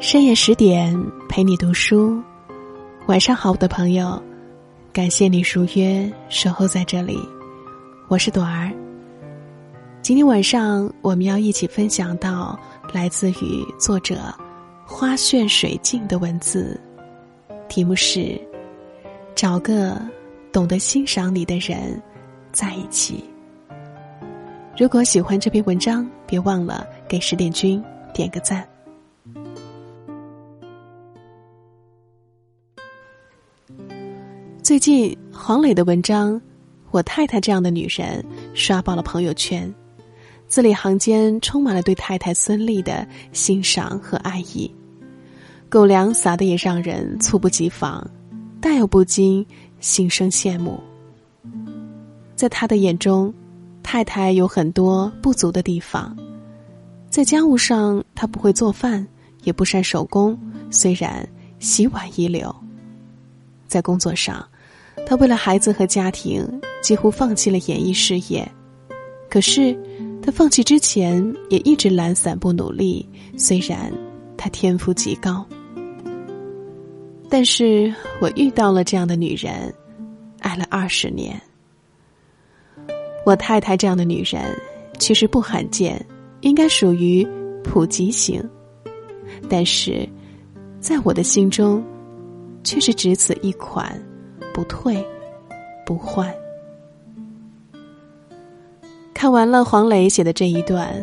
深夜十点陪你读书，晚上好，我的朋友，感谢你如约守候在这里，我是朵儿。今天晚上我们要一起分享到来自于作者花炫水镜的文字，题目是“找个懂得欣赏你的人在一起”。如果喜欢这篇文章，别忘了给十点君点个赞。最近黄磊的文章《我太太这样的女人》刷爆了朋友圈，字里行间充满了对太太孙俪的欣赏和爱意，狗粮撒的也让人猝不及防，但又不禁心生羡慕。在他的眼中，太太有很多不足的地方，在家务上她不会做饭，也不善手工，虽然洗碗一流，在工作上。他为了孩子和家庭，几乎放弃了演艺事业。可是，他放弃之前也一直懒散不努力。虽然他天赋极高，但是我遇到了这样的女人，爱了二十年。我太太这样的女人其实不罕见，应该属于普及型，但是在我的心中，却是只此一款。不退，不换。看完了黄磊写的这一段，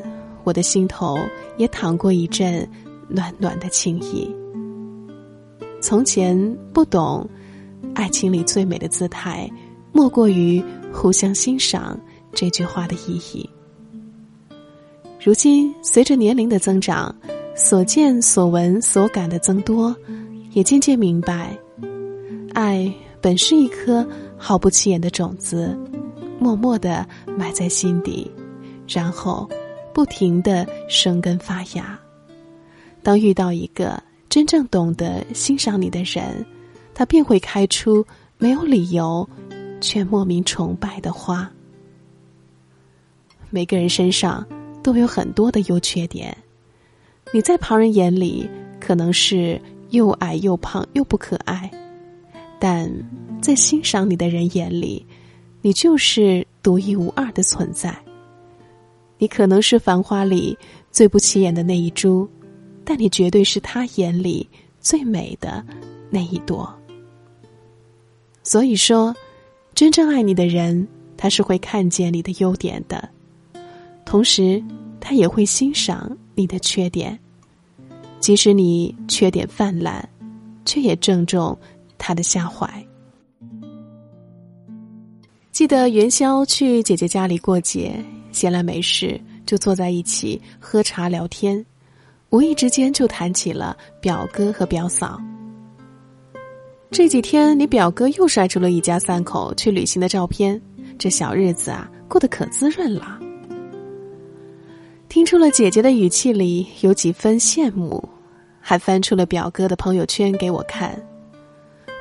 我的心头也淌过一阵暖暖的情意。从前不懂，爱情里最美的姿态，莫过于互相欣赏这句话的意义。如今随着年龄的增长，所见所闻所感的增多，也渐渐明白，爱。本是一颗毫不起眼的种子，默默的埋在心底，然后不停的生根发芽。当遇到一个真正懂得欣赏你的人，他便会开出没有理由却莫名崇拜的花。每个人身上都有很多的优缺点，你在旁人眼里可能是又矮又胖又不可爱。但在欣赏你的人眼里，你就是独一无二的存在。你可能是繁花里最不起眼的那一株，但你绝对是他眼里最美的那一朵。所以说，真正爱你的人，他是会看见你的优点的，同时他也会欣赏你的缺点，即使你缺点泛滥，却也郑重。他的下怀。记得元宵去姐姐家里过节，闲来没事就坐在一起喝茶聊天，无意之间就谈起了表哥和表嫂。这几天你表哥又晒出了一家三口去旅行的照片，这小日子啊过得可滋润了。听出了姐姐的语气里有几分羡慕，还翻出了表哥的朋友圈给我看。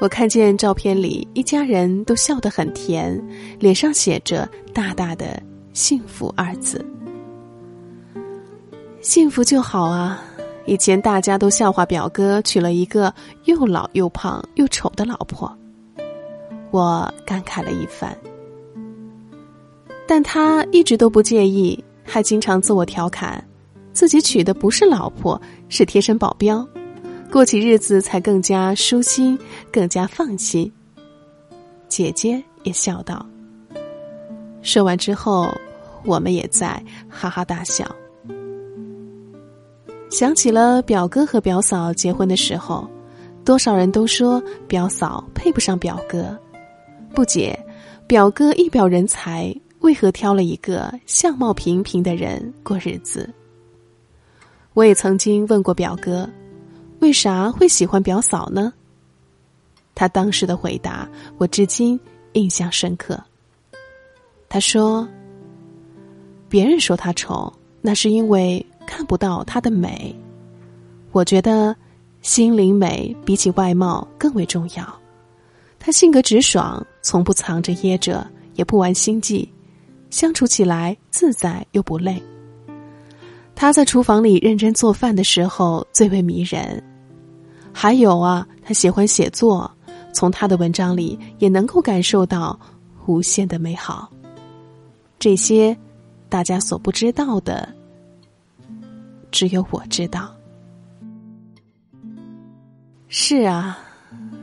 我看见照片里一家人都笑得很甜，脸上写着大大的“幸福”二字。幸福就好啊！以前大家都笑话表哥娶了一个又老又胖又丑的老婆，我感慨了一番。但他一直都不介意，还经常自我调侃，自己娶的不是老婆，是贴身保镖。过起日子才更加舒心，更加放心。姐姐也笑道。说完之后，我们也在哈哈大笑。想起了表哥和表嫂结婚的时候，多少人都说表嫂配不上表哥，不解表哥一表人才，为何挑了一个相貌平平的人过日子？我也曾经问过表哥。为啥会喜欢表嫂呢？他当时的回答我至今印象深刻。他说：“别人说她丑，那是因为看不到她的美。我觉得心灵美比起外貌更为重要。她性格直爽，从不藏着掖着，也不玩心计，相处起来自在又不累。他在厨房里认真做饭的时候最为迷人。还有啊，他喜欢写作，从他的文章里也能够感受到无限的美好。这些，大家所不知道的，只有我知道。是啊，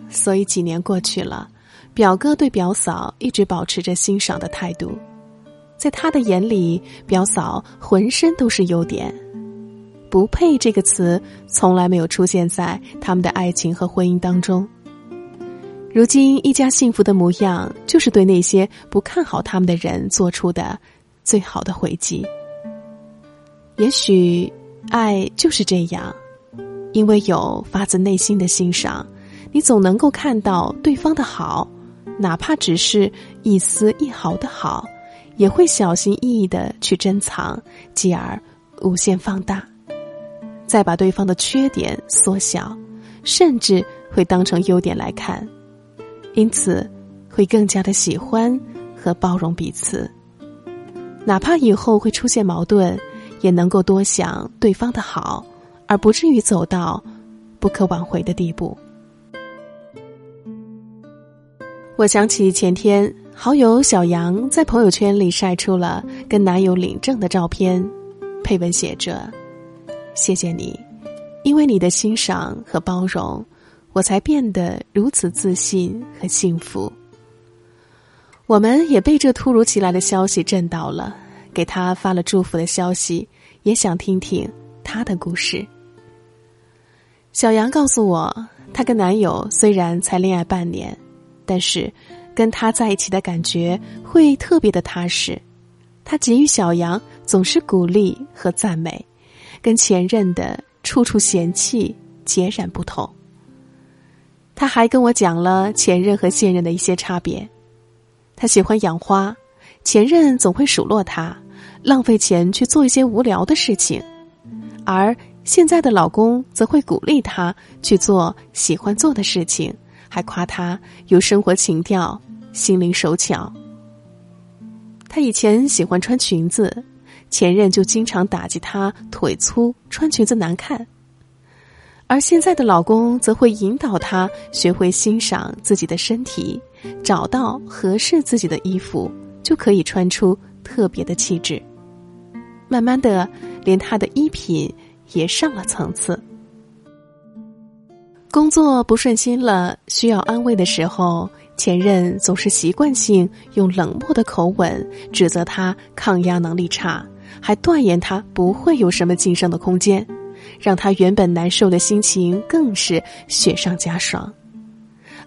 所以几年过去了，表哥对表嫂一直保持着欣赏的态度。在他的眼里，表嫂浑身都是优点，不配这个词从来没有出现在他们的爱情和婚姻当中。如今一家幸福的模样，就是对那些不看好他们的人做出的最好的回击。也许，爱就是这样，因为有发自内心的欣赏，你总能够看到对方的好，哪怕只是一丝一毫的好。也会小心翼翼的去珍藏，继而无限放大，再把对方的缺点缩小，甚至会当成优点来看，因此会更加的喜欢和包容彼此。哪怕以后会出现矛盾，也能够多想对方的好，而不至于走到不可挽回的地步。我想起前天。好友小杨在朋友圈里晒出了跟男友领证的照片，配文写着：“谢谢你，因为你的欣赏和包容，我才变得如此自信和幸福。”我们也被这突如其来的消息震到了，给他发了祝福的消息，也想听听他的故事。小杨告诉我，她跟男友虽然才恋爱半年，但是。跟他在一起的感觉会特别的踏实，他给予小杨总是鼓励和赞美，跟前任的处处嫌弃截然不同。他还跟我讲了前任和现任的一些差别，他喜欢养花，前任总会数落他浪费钱去做一些无聊的事情，而现在的老公则会鼓励他去做喜欢做的事情。还夸他有生活情调，心灵手巧。他以前喜欢穿裙子，前任就经常打击她腿粗，穿裙子难看。而现在的老公则会引导她学会欣赏自己的身体，找到合适自己的衣服，就可以穿出特别的气质。慢慢的，连她的衣品也上了层次。工作不顺心了，需要安慰的时候，前任总是习惯性用冷漠的口吻指责他抗压能力差，还断言他不会有什么晋升的空间，让他原本难受的心情更是雪上加霜。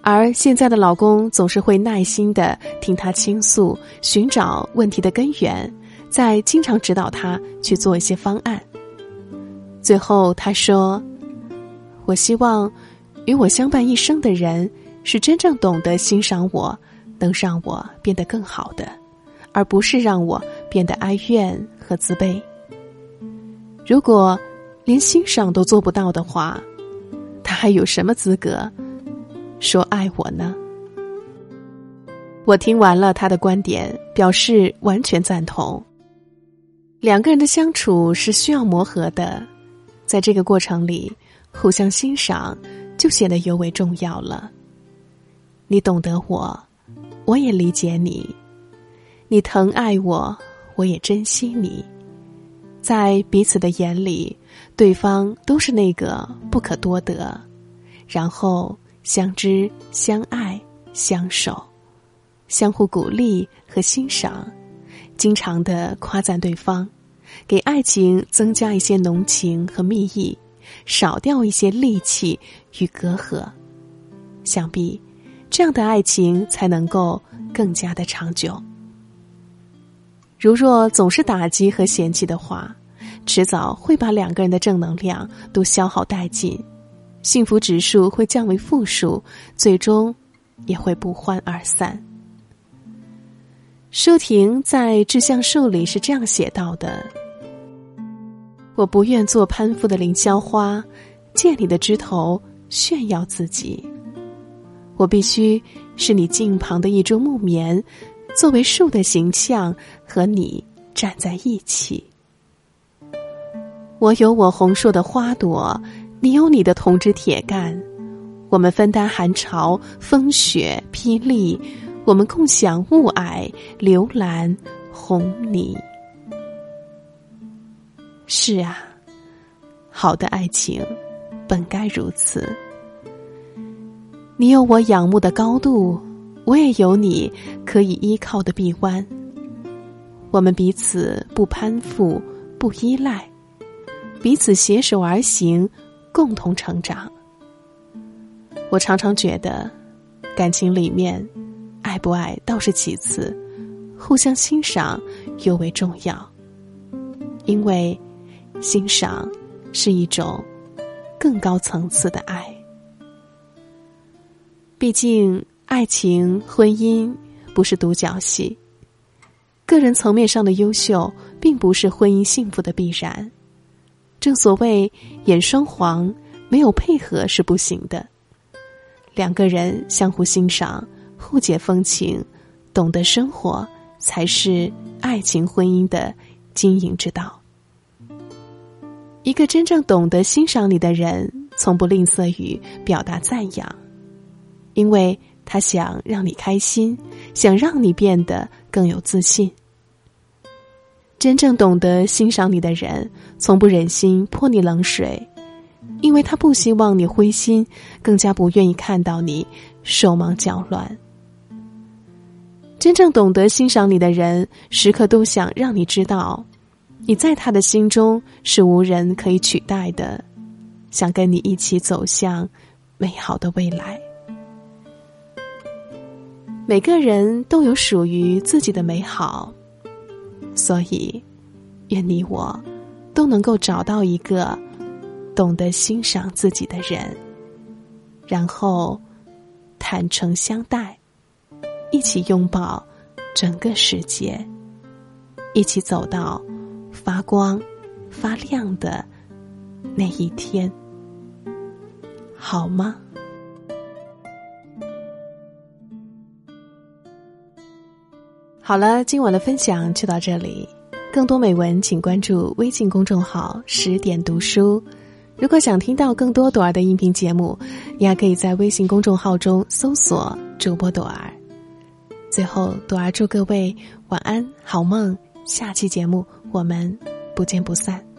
而现在的老公总是会耐心的听他倾诉，寻找问题的根源，再经常指导他去做一些方案。最后他说：“我希望。”与我相伴一生的人，是真正懂得欣赏我，能让我变得更好的，而不是让我变得哀怨和自卑。如果连欣赏都做不到的话，他还有什么资格说爱我呢？我听完了他的观点，表示完全赞同。两个人的相处是需要磨合的，在这个过程里，互相欣赏。就显得尤为重要了。你懂得我，我也理解你；你疼爱我，我也珍惜你。在彼此的眼里，对方都是那个不可多得，然后相知、相爱、相守，相互鼓励和欣赏，经常的夸赞对方，给爱情增加一些浓情和蜜意。少掉一些戾气与隔阂，想必这样的爱情才能够更加的长久。如若总是打击和嫌弃的话，迟早会把两个人的正能量都消耗殆尽，幸福指数会降为负数，最终也会不欢而散。舒婷在《致橡树》里是这样写到的。我不愿做攀附的凌霄花，借你的枝头炫耀自己。我必须是你近旁的一株木棉，作为树的形象和你站在一起。我有我红硕的花朵，你有你的铜枝铁干。我们分担寒潮、风雪、霹雳，我们共享雾霭、流岚、红霓。是啊，好的爱情本该如此。你有我仰慕的高度，我也有你可以依靠的臂弯。我们彼此不攀附，不依赖。彼此携手而行，共同成长。我常常觉得，感情里面，爱不爱倒是其次，互相欣赏尤为重要。因为，欣赏是一种更高层次的爱。毕竟，爱情、婚姻不是独角戏。个人层面上的优秀，并不是婚姻幸福的必然。正所谓演双簧，没有配合是不行的。两个人相互欣赏、互解风情、懂得生活，才是爱情婚姻的经营之道。一个真正懂得欣赏你的人，从不吝啬于表达赞扬，因为他想让你开心，想让你变得更有自信。真正懂得欣赏你的人，从不忍心泼你冷水，因为他不希望你灰心，更加不愿意看到你手忙脚乱。真正懂得欣赏你的人，时刻都想让你知道，你在他的心中是无人可以取代的，想跟你一起走向美好的未来。每个人都有属于自己的美好。所以，愿你我都能够找到一个懂得欣赏自己的人，然后坦诚相待，一起拥抱整个世界，一起走到发光发亮的那一天，好吗？好了，今晚的分享就到这里。更多美文，请关注微信公众号“十点读书”。如果想听到更多朵儿的音频节目，你还可以在微信公众号中搜索主播朵儿。最后，朵儿祝各位晚安，好梦。下期节目我们不见不散。